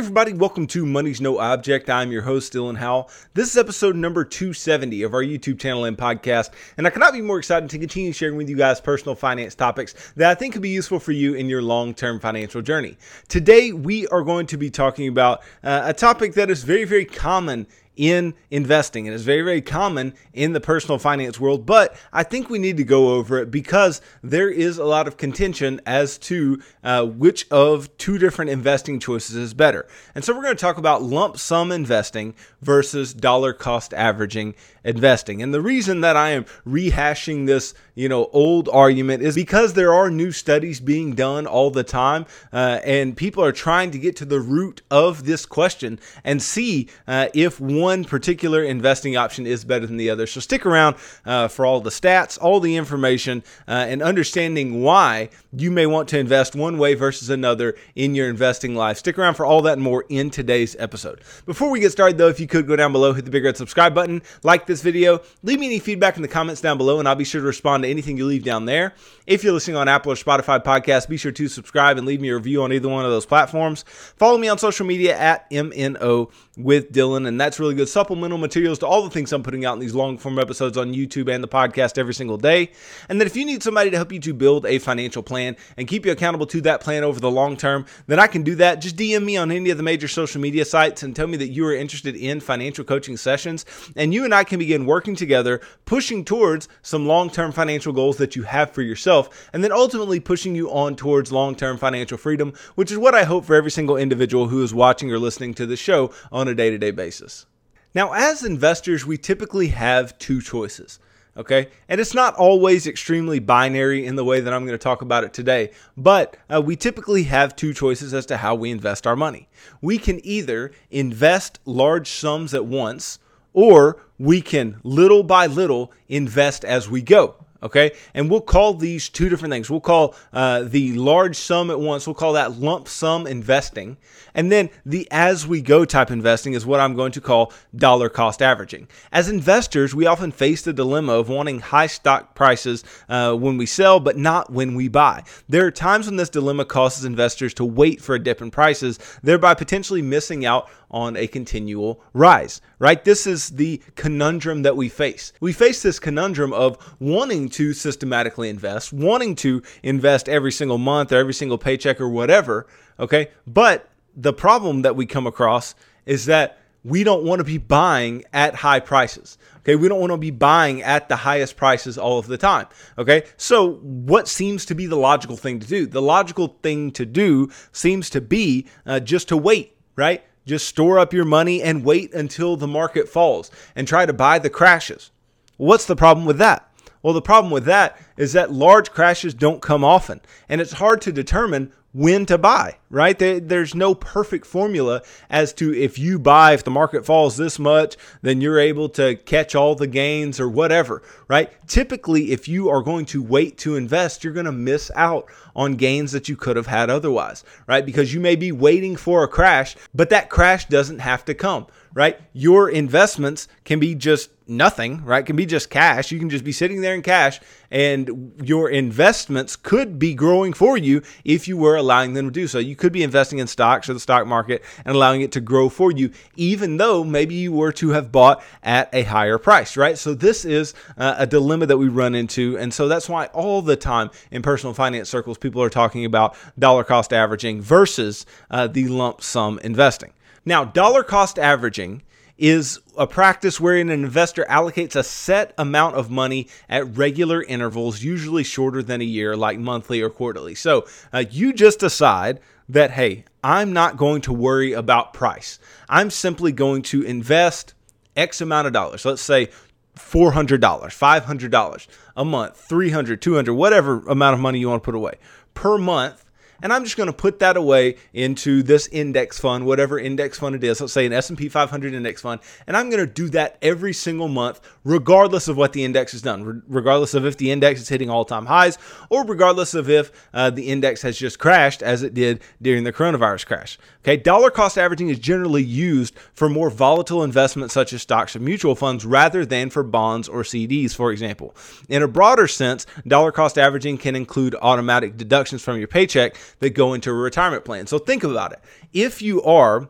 everybody, welcome to Money's No Object. I'm your host, Dylan Howell. This is episode number 270 of our YouTube channel and podcast, and I cannot be more excited to continue sharing with you guys personal finance topics that I think could be useful for you in your long term financial journey. Today, we are going to be talking about uh, a topic that is very, very common in investing. And it's very very common in the personal finance world but i think we need to go over it because there is a lot of contention as to uh, which of two different investing choices is better. And so we're going to talk about lump sum investing versus dollar cost averaging investing and the reason that i am rehashing this you know old argument is because there are new studies being done all the time uh, and people are trying to get to the root of this question and see uh, if one particular investing option is better than the other. So stick around uh, for all the stats, all the information, uh, and understanding why you may want to invest one way versus another in your investing life. Stick around for all that and more in today's episode. Before we get started, though, if you could go down below, hit the big red subscribe button, like this video, leave me any feedback in the comments down below, and I'll be sure to respond to anything you leave down there. If you're listening on Apple or Spotify podcast, be sure to subscribe and leave me a review on either one of those platforms. Follow me on social media at MNO with Dylan, and that's really good supplemental materials to all the things I'm putting out in these long form episodes on YouTube and the podcast every single day. And then if you need somebody to help you to build a financial plan and keep you accountable to that plan over the long term, then I can do that. Just DM me on any of the major social media sites and tell me that you are interested in financial coaching sessions, and you and I can begin working together, pushing towards some long term financial goals that you have for yourself, and then ultimately pushing you on towards long term financial freedom, which is what I hope for every single individual who is watching or listening to the show on a day to day basis. Now, as investors, we typically have two choices. Okay. And it's not always extremely binary in the way that I'm going to talk about it today, but uh, we typically have two choices as to how we invest our money. We can either invest large sums at once, or we can little by little invest as we go. Okay. And we'll call these two different things. We'll call uh, the large sum at once, we'll call that lump sum investing. And then the as we go type investing is what I'm going to call dollar cost averaging. As investors, we often face the dilemma of wanting high stock prices uh, when we sell, but not when we buy. There are times when this dilemma causes investors to wait for a dip in prices, thereby potentially missing out on a continual rise, right? This is the conundrum that we face. We face this conundrum of wanting to systematically invest, wanting to invest every single month or every single paycheck or whatever, okay? But the problem that we come across is that we don't want to be buying at high prices. Okay, we don't want to be buying at the highest prices all of the time. Okay, so what seems to be the logical thing to do? The logical thing to do seems to be uh, just to wait, right? Just store up your money and wait until the market falls and try to buy the crashes. What's the problem with that? Well, the problem with that is that large crashes don't come often, and it's hard to determine when to buy, right? there's no perfect formula as to if you buy, if the market falls this much, then you're able to catch all the gains or whatever, right? Typically, if you are going to wait to invest, you're going to miss out on gains that you could have had otherwise, right? Because you may be waiting for a crash, but that crash doesn't have to come, right? Your investments can be just nothing, right? Can be just cash. You can just be sitting there in cash and your investments could be growing for you if you were allowing them to do so. You could be investing in stocks or the stock market and allowing it to grow for you, even though maybe you were to have bought at a higher price, right? So this is uh, a dilemma that we run into. And so that's why all the time in personal finance circles, people are talking about dollar cost averaging versus uh, the lump sum investing. Now, dollar cost averaging is a practice wherein an investor allocates a set amount of money at regular intervals, usually shorter than a year, like monthly or quarterly. So uh, you just decide that, hey, I'm not going to worry about price. I'm simply going to invest X amount of dollars. Let's say $400, $500 a month, $300, $200, whatever amount of money you want to put away per month and I'm just going to put that away into this index fund, whatever index fund it is. Let's say an S&P 500 index fund, and I'm going to do that every single month, regardless of what the index has done, regardless of if the index is hitting all-time highs, or regardless of if uh, the index has just crashed as it did during the coronavirus crash. Okay, dollar cost averaging is generally used for more volatile investments such as stocks and mutual funds rather than for bonds or CDs, for example. In a broader sense, dollar cost averaging can include automatic deductions from your paycheck that go into a retirement plan. So think about it. If you are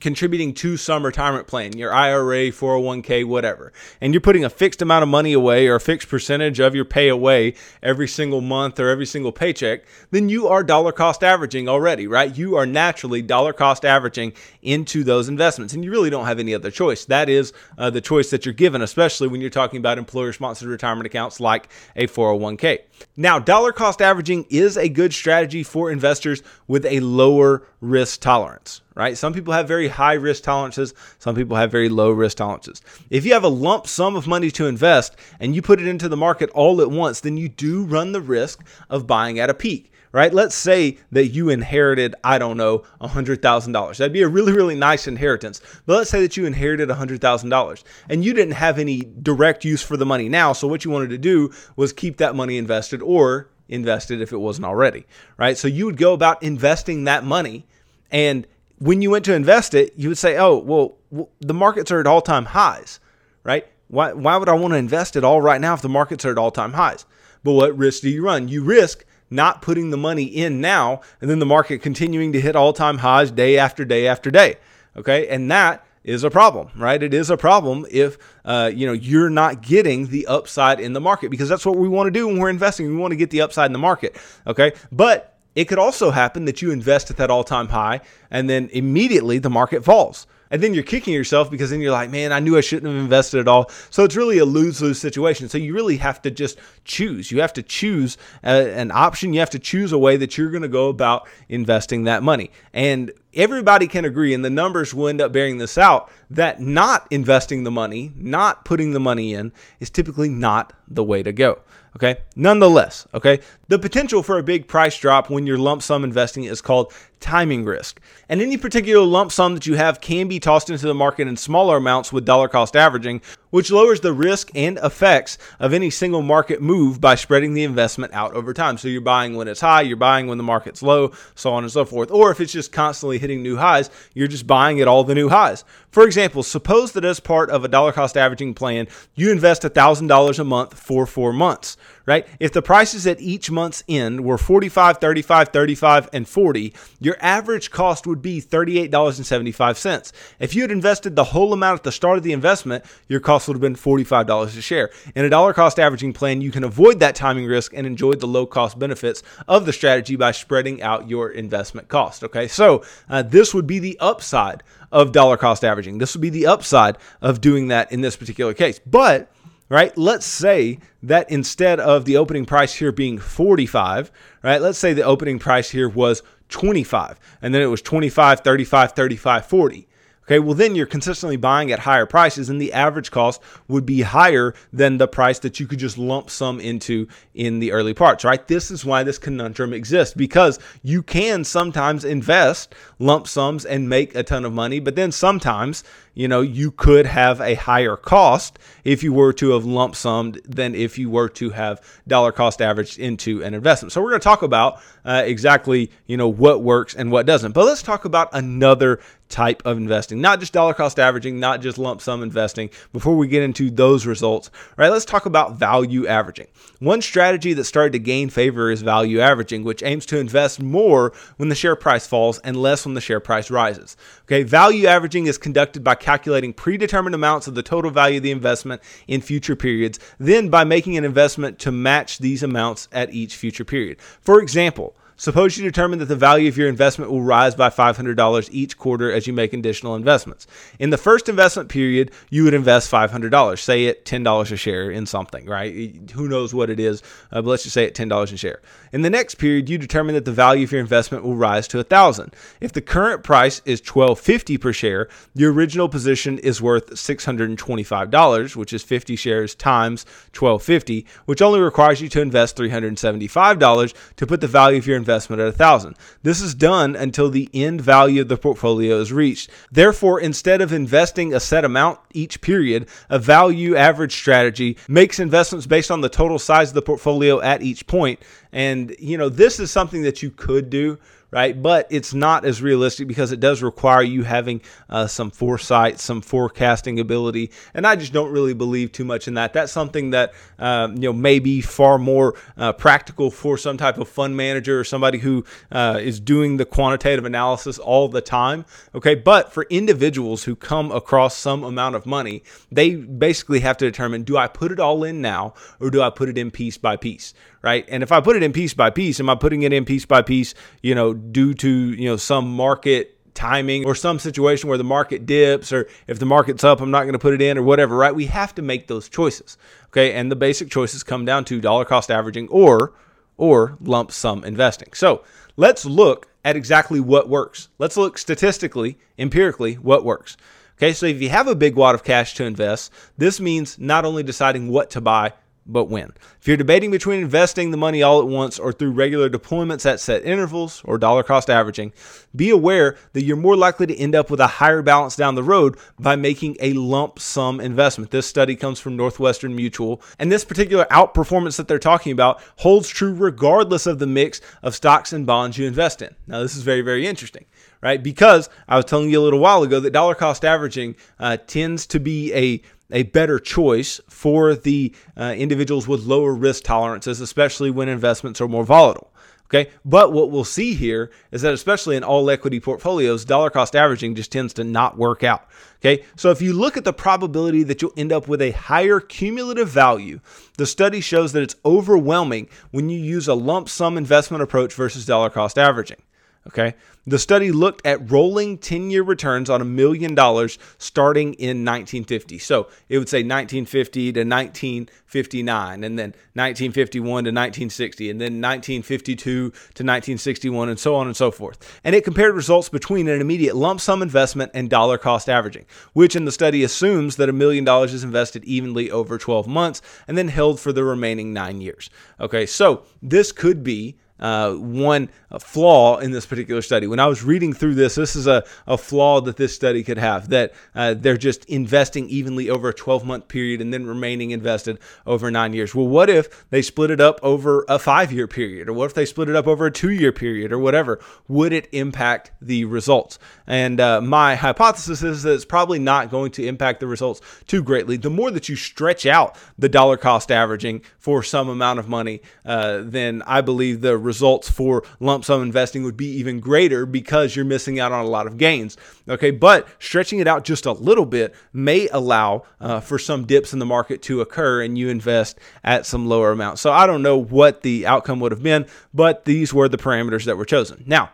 contributing to some retirement plan, your IRA, 401k, whatever, and you're putting a fixed amount of money away or a fixed percentage of your pay away every single month or every single paycheck, then you are dollar cost averaging already, right? You are naturally dollar cost averaging into those investments, and you really don't have any other choice. That is uh, the choice that you're given, especially when you're talking about employer sponsored retirement accounts like a 401k. Now, dollar cost averaging is a good strategy for investors with a lower risk tolerance, right? Some people have very high risk tolerances, some people have very low risk tolerances. If you have a lump sum of money to invest and you put it into the market all at once, then you do run the risk of buying at a peak right? Let's say that you inherited, I don't know, $100,000. That'd be a really, really nice inheritance. But let's say that you inherited $100,000 and you didn't have any direct use for the money now. So what you wanted to do was keep that money invested or invested if it wasn't already, right? So you would go about investing that money and when you went to invest it, you would say, "Oh, well, the markets are at all-time highs." Right? Why why would I want to invest it all right now if the markets are at all-time highs? But what risk do you run? You risk not putting the money in now and then the market continuing to hit all-time highs day after day after day. Okay? And that is a problem, right? It is a problem if uh, you know you're not getting the upside in the market because that's what we want to do when we're investing. We want to get the upside in the market, okay? But it could also happen that you invest at that all time high and then immediately the market falls. And then you're kicking yourself because then you're like, man, I knew I shouldn't have invested at all. So it's really a lose lose situation. So you really have to just choose. You have to choose a, uh, an option. You have to choose a way that you're going to go about investing that money. And everybody can agree, and the numbers will end up bearing this out, that not investing the money, not putting the money in, is typically not the way to go. Okay. Nonetheless, okay, the potential for a big price drop when you're lump sum investing is called timing risk. And any particular lump sum that you have can be tossed into the market in smaller amounts with dollar cost averaging, which lowers the risk and effects of any single market move by spreading the investment out over time. So you're buying when it's high, you're buying when the market's low, so on and so forth. Or if it's just constantly hitting new highs, you're just buying at all the new highs. For example, suppose that as part of a dollar cost averaging plan, you invest $1,000 a month for four months, right? If the prices at each month's end were 45, 35, 35, and 40, your average cost would be $38.75. If you had invested the whole amount at the start of the investment, your cost would have been $45 a share. In a dollar cost averaging plan, you can avoid that timing risk and enjoy the low cost benefits of the strategy by spreading out your investment cost. Okay, so uh, this would be the upside of dollar cost averaging. This would be the upside of doing that in this particular case. But right? Let's say that instead of the opening price here being 45, right? Let's say the opening price here was 25 and then it was 25, 35, 35, 40. Okay, well, then you're consistently buying at higher prices, and the average cost would be higher than the price that you could just lump sum into in the early parts, right? This is why this conundrum exists because you can sometimes invest lump sums and make a ton of money, but then sometimes you know, you could have a higher cost if you were to have lump summed than if you were to have dollar cost averaged into an investment. So we're going to talk about uh, exactly, you know, what works and what doesn't. But let's talk about another type of investing, not just dollar cost averaging, not just lump sum investing. Before we get into those results, right, let's talk about value averaging. One strategy that started to gain favor is value averaging, which aims to invest more when the share price falls and less when the share price rises. Okay, value averaging is conducted by calculating predetermined amounts of the total value of the investment in future periods, then by making an investment to match these amounts at each future period. For example, Suppose you determine that the value of your investment will rise by $500 each quarter as you make additional investments. In the first investment period, you would invest $500, say at $10 a share in something, right? Who knows what it is, uh, but let's just say at $10 a share. In the next period, you determine that the value of your investment will rise to 1000 If the current price is $12.50 per share, your original position is worth $625, which is 50 shares times 1250, which only requires you to invest $375 to put the value of your investment at a thousand. This is done until the end value of the portfolio is reached. Therefore, instead of investing a set amount each period, a value average strategy makes investments based on the total size of the portfolio at each point. point And, you know, this is something that you could do right? But it's not as realistic because it does require you having uh, some foresight, some forecasting ability, and I just don't really believe too much in that. That's something that um, you know may be far more uh, practical for some type of fund manager or somebody who uh, is doing the quantitative analysis all the time. Okay, but for individuals who come across some amount of money, they basically have to determine: do I put it all in now, or do I put it in piece by piece? right? And if I put it in piece by piece, am I putting it in piece by piece, you know, due to, you know, some market timing or some situation where the market dips or if the market's up, I'm not going to put it in or whatever, right? We have to make those choices. Okay? And the basic choices come down to dollar cost averaging or or lump sum investing. So, let's look at exactly what works. Let's look statistically, empirically what works. Okay, so if you have a big wad of cash to invest, this means not only deciding what to buy, but when. If you're debating between investing the money all at once or through regular deployments at set intervals or dollar cost averaging, be aware that you're more likely to end up with a higher balance down the road by making a lump sum investment. This study comes from Northwestern Mutual, and this particular outperformance that they're talking about holds true regardless of the mix of stocks and bonds you invest in. Now, this is very, very interesting right? Because I was telling you a little while ago that dollar cost averaging uh, tends to be a a better choice for the uh, individuals with lower risk tolerances, especially when investments are more volatile. Okay, but what we'll see here is that especially in all equity portfolios, dollar cost averaging just tends to not work out. Okay, so if you look at the probability that you'll end up with a higher cumulative value, the study shows that it's overwhelming when you use a lump sum investment approach versus dollar cost averaging. Okay. The study looked at rolling 10 year returns on a million dollars starting in 1950. So it would say 1950 to 1959, and then 1951 to 1960, and then 1952 to 1961, and so on and so forth. And it compared results between an immediate lump sum investment and dollar cost averaging, which in the study assumes that a million dollars is invested evenly over 12 months and then held for the remaining nine years. Okay. So this could be uh, one flaw in this particular study. When I was reading through this, this is a, a flaw that this study could have that uh, they're just investing evenly over a 12 month period and then remaining invested over nine years. Well, what if they split it up over a five year period? Or what if they split it up over a two year period or whatever? Would it impact the results? And uh, my hypothesis is that it's probably not going to impact the results too greatly. The more that you stretch out the dollar cost averaging for some amount of money, uh, then I believe the results for lump sum investing would be even greater because you're missing out on a lot of gains. Okay, but stretching it out just a little bit may allow uh, for some dips in the market to occur and you invest at some lower amounts. So I don't know what the outcome would have been, but these were the parameters that were chosen. Now,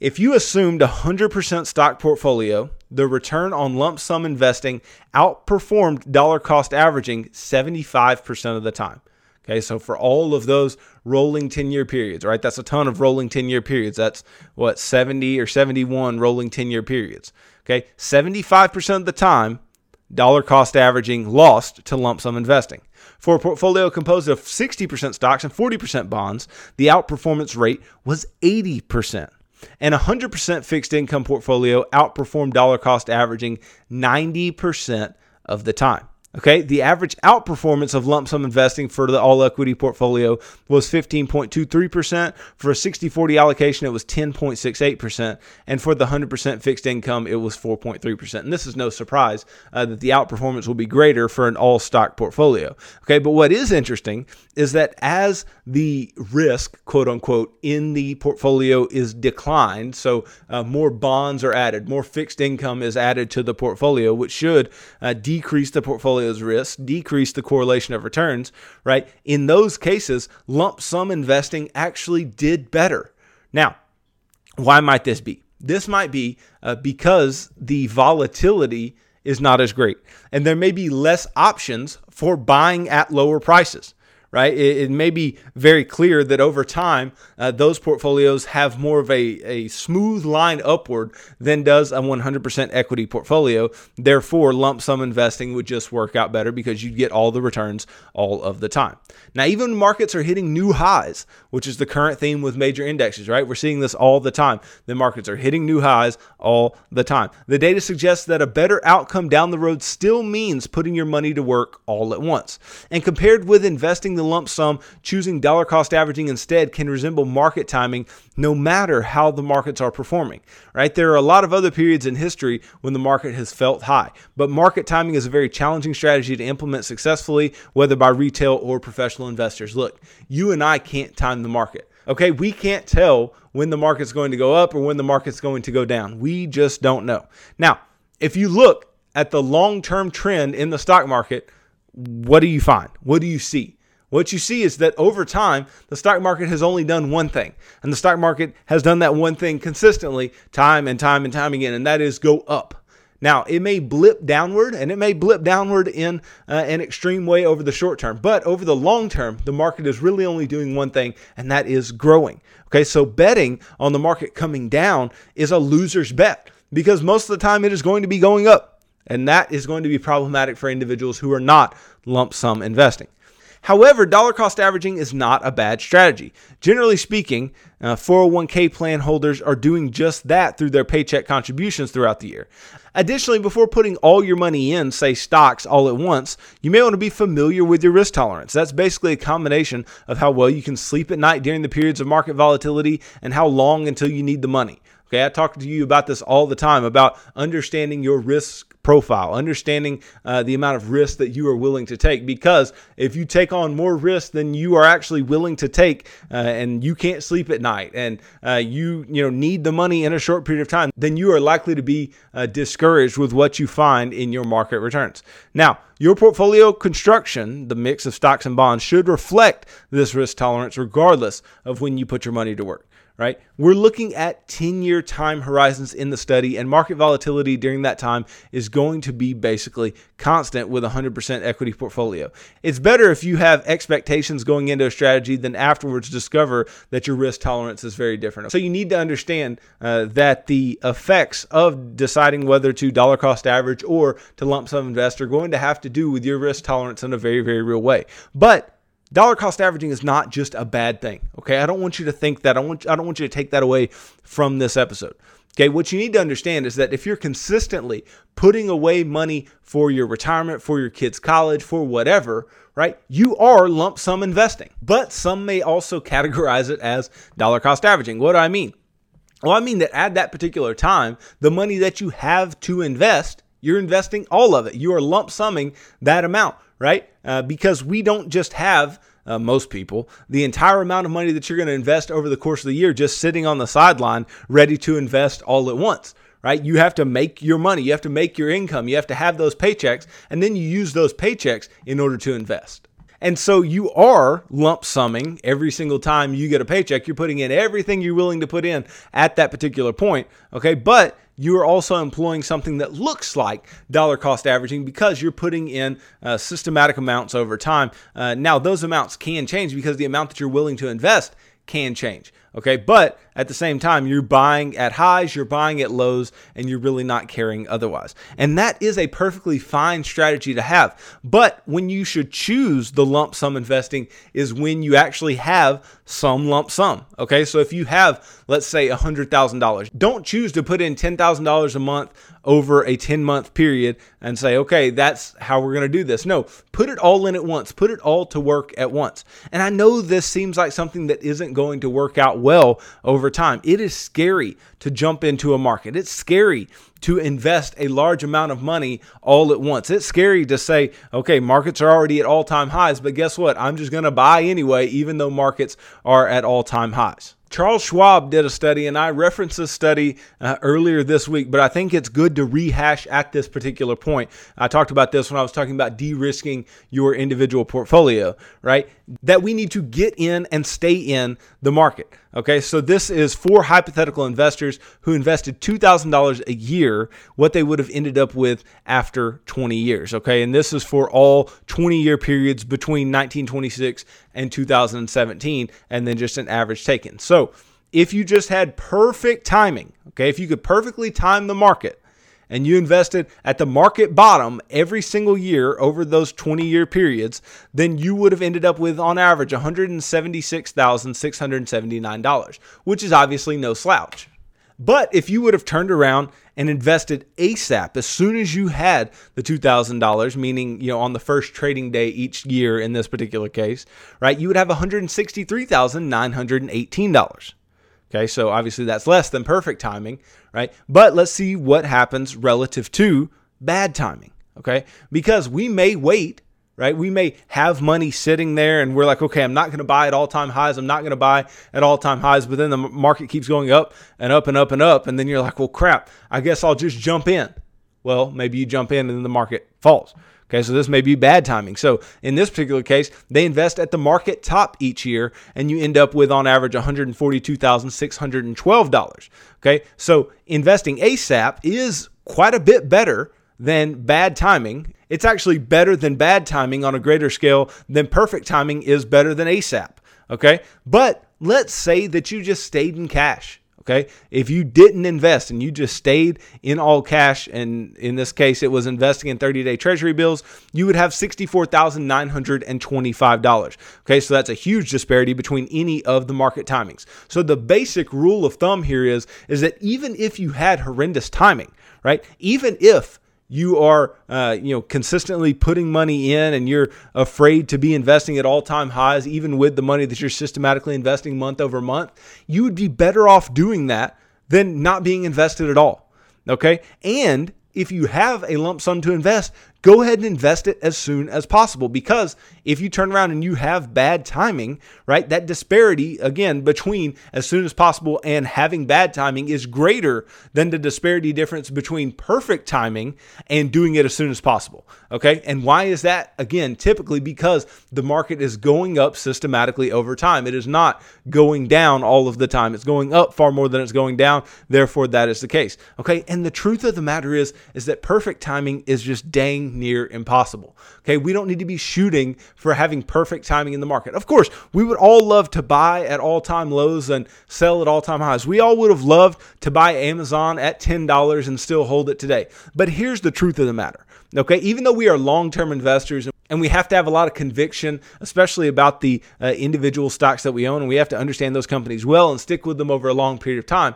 if you assumed a 100% stock portfolio, the return on lump sum investing outperformed dollar cost averaging 75% of the time. Okay, so for all of those rolling 10 year periods, right? That's a ton of rolling 10 year periods. That's what, 70 or 71 rolling 10 year periods. Okay, 75% of the time, dollar cost averaging lost to lump sum investing. For a portfolio composed of 60% stocks and 40% bonds, the outperformance rate was 80%. And a 100% fixed income portfolio outperformed dollar cost averaging 90% of the time. Okay, the average outperformance of lump sum investing for the all equity portfolio was 15.23%. For a 60 40 allocation, it was 10.68%. And for the 100% fixed income, it was 4.3%. And this is no surprise uh, that the outperformance will be greater for an all stock portfolio. Okay, but what is interesting is that as the risk, quote unquote, in the portfolio is declined, so uh, more bonds are added, more fixed income is added to the portfolio, which should uh, decrease the portfolio portfolio's risk, decrease the correlation of returns, right? In those cases, lump sum investing actually did better. Now, why might this be? This might be uh, because the volatility is not as great, and there may be less options for buying at lower prices right? It, it, may be very clear that over time, uh, those portfolios have more of a, a smooth line upward than does a 100% equity portfolio. Therefore, lump sum investing would just work out better because you get all the returns all of the time. Now, even markets are hitting new highs, which is the current theme with major indexes, right? We're seeing this all the time. The markets are hitting new highs all the time. The data suggests that a better outcome down the road still means putting your money to work all at once. And compared with investing the lump sum, choosing dollar cost averaging instead can resemble market timing no matter how the markets are performing, right? There are a lot of other periods in history when the market has felt high, but market timing is a very challenging strategy to implement successfully, whether by retail or professional investors. Look, you and I can't time the market. Okay, we can't tell when the market's going to go up or when the market's going to go down. We just don't know. Now, if you look at the long term trend in the stock market, what do you find? What do you see? What you see is that over time, the stock market has only done one thing. And the stock market has done that one thing consistently, time and time and time again, and that is go up. Now, it may blip downward and it may blip downward in uh, an extreme way over the short term, but over the long term, the market is really only doing one thing, and that is growing. Okay, so betting on the market coming down is a loser's bet because most of the time it is going to be going up, and that is going to be problematic for individuals who are not lump sum investing. However, dollar cost averaging is not a bad strategy. Generally speaking, uh, 401k plan holders are doing just that through their paycheck contributions throughout the year. Additionally, before putting all your money in, say stocks, all at once, you may want to be familiar with your risk tolerance. That's basically a combination of how well you can sleep at night during the periods of market volatility and how long until you need the money. Okay, I talk to you about this all the time about understanding your risk profile, understanding uh, the amount of risk that you are willing to take. Because if you take on more risk than you are actually willing to take, uh, and you can't sleep at night, and uh, you you know need the money in a short period of time, then you are likely to be uh, discouraged with what you find in your market returns. Now, your portfolio construction, the mix of stocks and bonds, should reflect this risk tolerance regardless of when you put your money to work right? We're looking at 10 year time horizons in the study, and market volatility during that time is going to be basically constant with a 100% equity portfolio. It's better if you have expectations going into a strategy than afterwards discover that your risk tolerance is very different. So you need to understand uh, that the effects of deciding whether to dollar cost average or to lump sum invest are going to have to do with your risk tolerance in a very, very real way. But dollar cost averaging is not just a bad thing. Okay, I don't want you to think that. I want I don't want you to take that away from this episode. Okay, what you need to understand is that if you're consistently putting away money for your retirement, for your kids' college, for whatever, right, you are lump sum investing. But some may also categorize it as dollar cost averaging. What do I mean? Well, I mean that at that particular time, the money that you have to invest, you're investing all of it. You are lump summing that amount right? Uh, because we don't just have uh, most people, the entire amount of money that you're going to invest over the course of the year just sitting on the sideline, ready to invest all at once, right? You have to make your money, you have to make your income, you have to have those paychecks, and then you use those paychecks in order to invest. And so you are lump summing every single time you get a paycheck. You're putting in everything you're willing to put in at that particular point. Okay. But you are also employing something that looks like dollar cost averaging because you're putting in uh, systematic amounts over time. Uh, now, those amounts can change because the amount that you're willing to invest can change. Okay. But at the same time, you're buying at highs, you're buying at lows, and you're really not caring otherwise. And that is a perfectly fine strategy to have. But when you should choose the lump sum investing is when you actually have some lump sum. Okay. So if you have, let's say, $100,000, don't choose to put in $10,000 a month over a 10 month period and say, okay, that's how we're going to do this. No, put it all in at once, put it all to work at once. And I know this seems like something that isn't going to work out well over time. It is scary to jump into a market, it's scary to invest a large amount of money all at once. It's scary to say, okay, markets are already at all time highs, but guess what? I'm just going to buy anyway, even though markets are at all time highs. Charles Schwab did a study, and I referenced this study uh, earlier this week, but I think it's good to rehash at this particular point. I talked about this when I was talking about de risking your individual portfolio, right? That we need to get in and stay in the market. Okay, so this is for hypothetical investors who invested $2,000 a year, what they would have ended up with after 20 years. Okay, and this is for all 20 year periods between 1926 and 2017, and then just an average taken. So if you just had perfect timing, okay, if you could perfectly time the market, and you invested at the market bottom every single year over those 20 year periods, then you would have ended up with, on average, $176,679, which is obviously no slouch. But if you would have turned around and invested ASAP as soon as you had the $2,000, meaning, you know, on the first trading day each year in this particular case, right, you would have $163,918. Okay, so obviously that's less than perfect timing, right? But let's see what happens relative to bad timing, okay? Because we may wait right? We may have money sitting there and we're like, okay, I'm not going to buy at all time highs. I'm not going to buy at all time highs. But then the market keeps going up and up and up and up. And then you're like, well, crap, I guess I'll just jump in. Well, maybe you jump in and then the market falls. Okay, so this may be bad timing. So in this particular case, they invest at the market top each year, and you end up with on average $142,612. Okay, so investing ASAP is quite a bit better than bad timing. It's actually better than bad timing on a greater scale than perfect timing is better than ASAP. Okay. But let's say that you just stayed in cash. Okay. If you didn't invest and you just stayed in all cash, and in this case, it was investing in 30 day treasury bills, you would have $64,925. Okay. So that's a huge disparity between any of the market timings. So the basic rule of thumb here is, is that even if you had horrendous timing, right? Even if you are uh, you know consistently putting money in and you're afraid to be investing at all-time highs even with the money that you're systematically investing month over month you would be better off doing that than not being invested at all okay? And if you have a lump sum to invest go ahead and invest it as soon as possible because if you turn around and you have bad timing, right, that disparity again between as soon as possible and having bad timing is greater than the disparity difference between perfect timing and doing it as soon as possible. Okay. And why is that? Again, typically because the market is going up systematically over time. It is not going down all of the time. It's going up far more than it's going down. Therefore, that is the case. Okay. And the truth of the matter is, is that perfect timing is just dang near impossible. Okay, we don't need to be shooting for having perfect timing in the market. Of course, we would all love to buy at all time lows and sell at all time highs. We all would have loved to buy Amazon at $10 and still hold it today. But here's the truth of the matter. Okay, even though we are long term investors and we have to have a lot of conviction, especially about the uh, individual stocks that we own, and we have to understand those companies well and stick with them over a long period of time.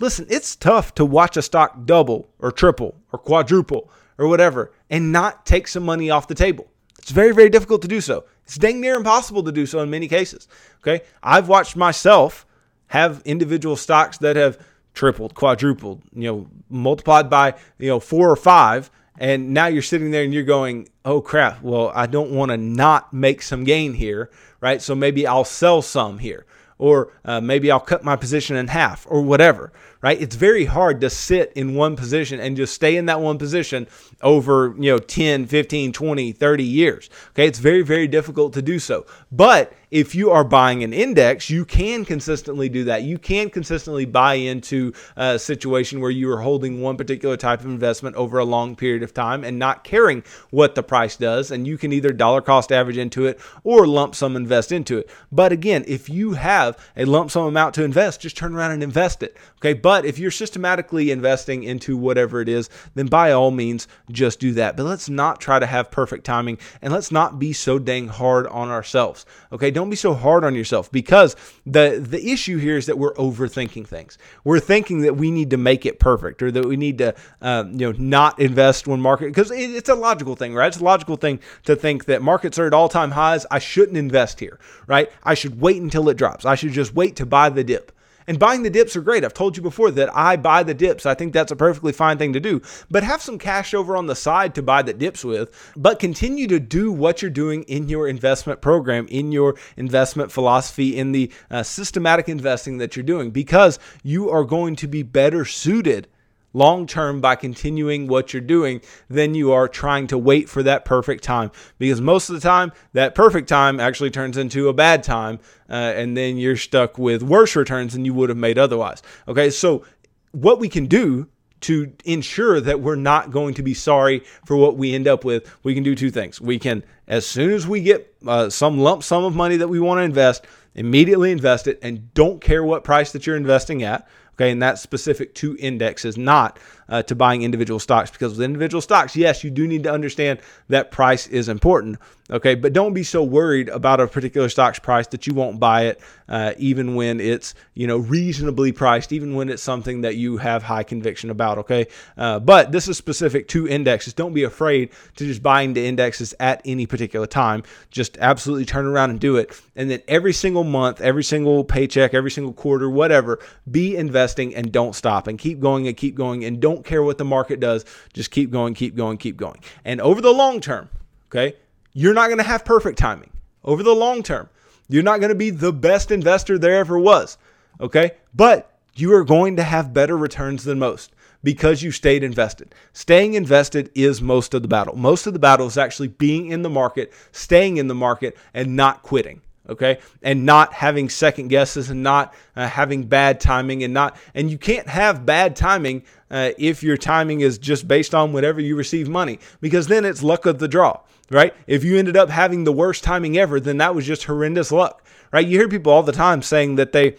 Listen, it's tough to watch a stock double or triple or quadruple or whatever and not take some money off the table. It's very, very difficult to do so. It's dang near impossible to do so in many cases. Okay. I've watched myself have individual stocks that have tripled, quadrupled, you know, multiplied by, you know, four or five. And now you're sitting there and you're going, oh crap, well, I don't want to not make some gain here, right? So maybe I'll sell some here or uh, maybe I'll cut my position in half or whatever, right? It's very hard to sit in one position and just stay in that one position over, you know, 10, 15, 20, 30 years. Okay. It's very, very difficult to do so. But if you are buying an index, you can consistently do that. You can consistently buy into a situation where you are holding one particular type of investment over a long period of time and not caring what the price does. And you can either dollar cost average into it or lump sum invest into it. But again, if you have a lump sum amount to invest, just turn around and invest it. Okay. But if you're systematically investing into whatever it is, then by all means, just do that. But let's not try to have perfect timing and let's not be so dang hard on ourselves. Okay. Don't be so hard on yourself because the the issue here is that we're overthinking things. We're thinking that we need to make it perfect or that we need to uh, you know not invest when market because it, it's a logical thing, right? It's a logical thing to think that markets are at all time highs. I shouldn't invest here, right? I should wait until it drops. I should just wait to buy the dip. And buying the dips are great. I've told you before that I buy the dips. I think that's a perfectly fine thing to do. But have some cash over on the side to buy the dips with, but continue to do what you're doing in your investment program, in your investment philosophy, in the uh, systematic investing that you're doing, because you are going to be better suited long term by continuing what you're doing than you are trying to wait for that perfect time. Because most of the time, that perfect time actually turns into a bad time, uh, and then you're stuck with worse returns than you would have made otherwise. Okay, so what we can do to ensure that we're not going to be sorry for what we end up with, we can do two things. We can, as soon as we get uh, some lump sum of money that we want to invest, immediately invest it and don't care what price that you're investing at. Okay, and that's specific to indexes, not uh, to buying individual stocks. Because with individual stocks, yes, you do need to understand that price is important. Okay, but don't be so worried about a particular stock's price that you won't buy it, uh, even when it's you know reasonably priced, even when it's something that you have high conviction about. Okay, uh, but this is specific to indexes. Don't be afraid to just buy into indexes at any particular time. Just absolutely turn around and do it, and then every single month, every single paycheck, every single quarter, whatever, be investing and don't stop and keep going and keep going and don't care what the market does. Just keep going, keep going, keep going, and over the long term. Okay you're not going to have perfect timing over the long term. You're not going to be the best investor there ever was. Okay. But you are going to have better returns than most because you stayed invested. Staying invested is most of the battle. Most of the battle is actually being in the market, staying in the market, and not quitting. Okay. And not having second guesses and not uh, having bad timing and not, and you can't have bad timing uh, if your timing is just based on whenever you receive money because then it's luck of the draw right? If you ended up having the worst timing ever, then that was just horrendous luck, right? You hear people all the time saying that they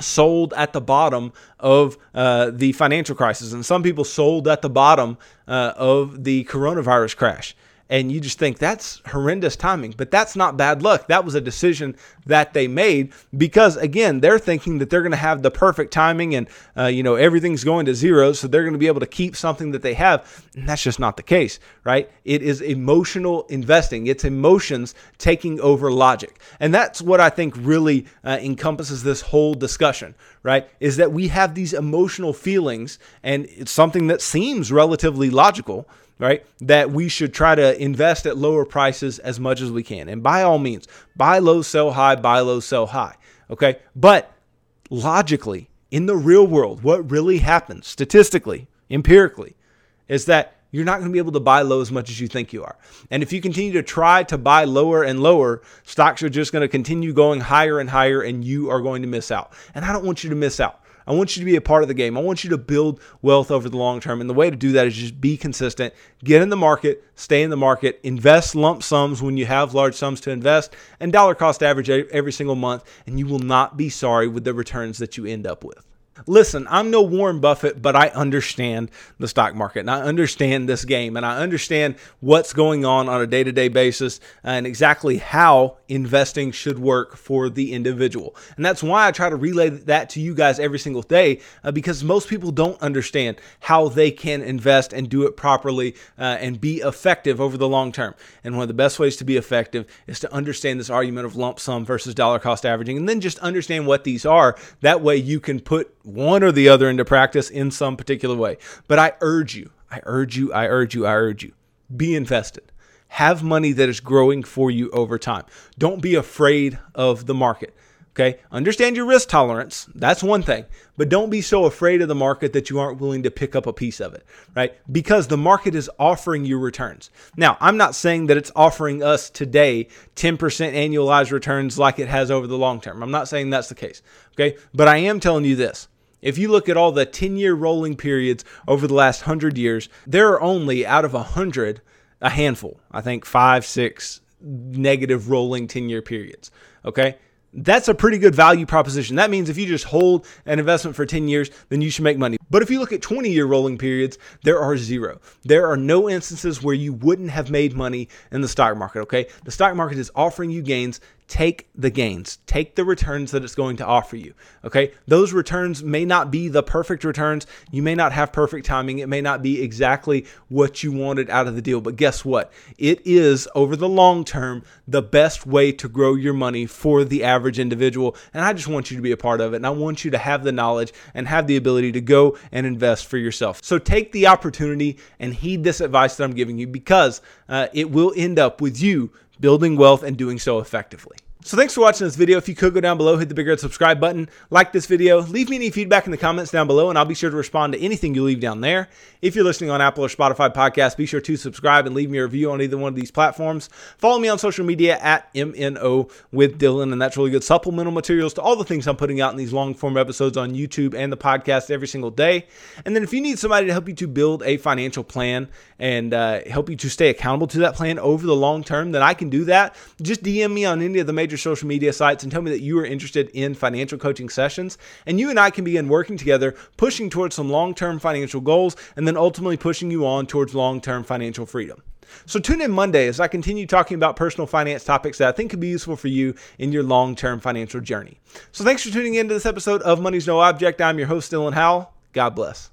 sold at the bottom of uh, the financial crisis, and some people sold at the bottom uh, of the coronavirus crash and you just think that's horrendous timing. But that's not bad luck. That was a decision that they made because, again, they're thinking that they're going to have the perfect timing and, uh, you know, everything's going to zero. So they're going to be able to keep something that they have. And that's just not the case, right? It is emotional investing, it's emotions taking over logic. And that's what I think really uh, encompasses this whole discussion, right? Is that we have these emotional feelings and it's something that seems relatively logical right? That we should try to invest at lower prices as much as we can. And by all means, buy low, sell high, buy low, sell high. Okay. But logically, in the real world, what really happens statistically, empirically, is that you're not going to be able to buy low as much as you think you are. And if you continue to try to buy lower and lower, stocks are just going to continue going higher and higher, and you are going to miss out. And I don't want you to miss out. I want you to be a part of the game. I want you to build wealth over the long term. And the way to do that is just be consistent, get in the market, stay in the market, invest lump sums when you have large sums to invest, and dollar cost average every single month. And you will not be sorry with the returns that you end up with. Listen, I'm no Warren Buffett, but I understand the stock market and I understand this game and I understand what's going on on a day to day basis and exactly how investing should work for the individual. And that's why I try to relay that to you guys every single day uh, because most people don't understand how they can invest and do it properly uh, and be effective over the long term. And one of the best ways to be effective is to understand this argument of lump sum versus dollar cost averaging and then just understand what these are. That way you can put one or the other into practice in some particular way. But I urge you, I urge you, I urge you, I urge you, be invested. Have money that is growing for you over time. Don't be afraid of the market. Okay. Understand your risk tolerance. That's one thing. But don't be so afraid of the market that you aren't willing to pick up a piece of it, right? Because the market is offering you returns. Now, I'm not saying that it's offering us today 10% annualized returns like it has over the long term. I'm not saying that's the case. Okay. But I am telling you this if you look at all the 10 year rolling periods over the last 100 years, there are only out of 100 a handful, I think five, six negative rolling 10 year periods. Okay that's a pretty good value proposition. That means if you just hold an investment for 10 years, then you should make money. But if you look at 20 year rolling periods, there are zero. There are no instances where you wouldn't have made money in the stock market, okay? The stock market is offering you gains take the gains, take the returns that it's going to offer you. Okay. Those returns may not be the perfect returns. You may not have perfect timing. It may not be exactly what you wanted out of the deal. But guess what? It is, over the long term, the best way to grow your money for the average individual. And I just want you to be a part of it. And I want you to have the knowledge and have the ability to go and invest for yourself. So take the opportunity and heed this advice that I'm giving you because uh, it will end up with you building wealth and doing so effectively. So thanks for watching this video. If you could go down below, hit the big red subscribe button, like this video, leave me any feedback in the comments down below, and I'll be sure to respond to anything you leave down there. If you're listening on Apple or Spotify podcast, be sure to subscribe and leave me a review on either one of these platforms. Follow me on social media at MNO with Dylan, and that's really good supplemental materials to all the things I'm putting out in these long form episodes on YouTube and the podcast every single day. And then if you need somebody to help you to build a financial plan and uh, help you to stay accountable to that plan over the long term, then I can do that. Just DM me on any of the major major social media sites and tell me that you are interested in financial coaching sessions. And you and I can begin working together, pushing towards some long term financial goals, and then ultimately pushing you on towards long term financial freedom. So tune in Monday as I continue talking about personal finance topics that I think could be useful for you in your long-term financial journey. So thanks for tuning in to this episode of Money's No Object. I'm your host, Dylan Howell. God bless.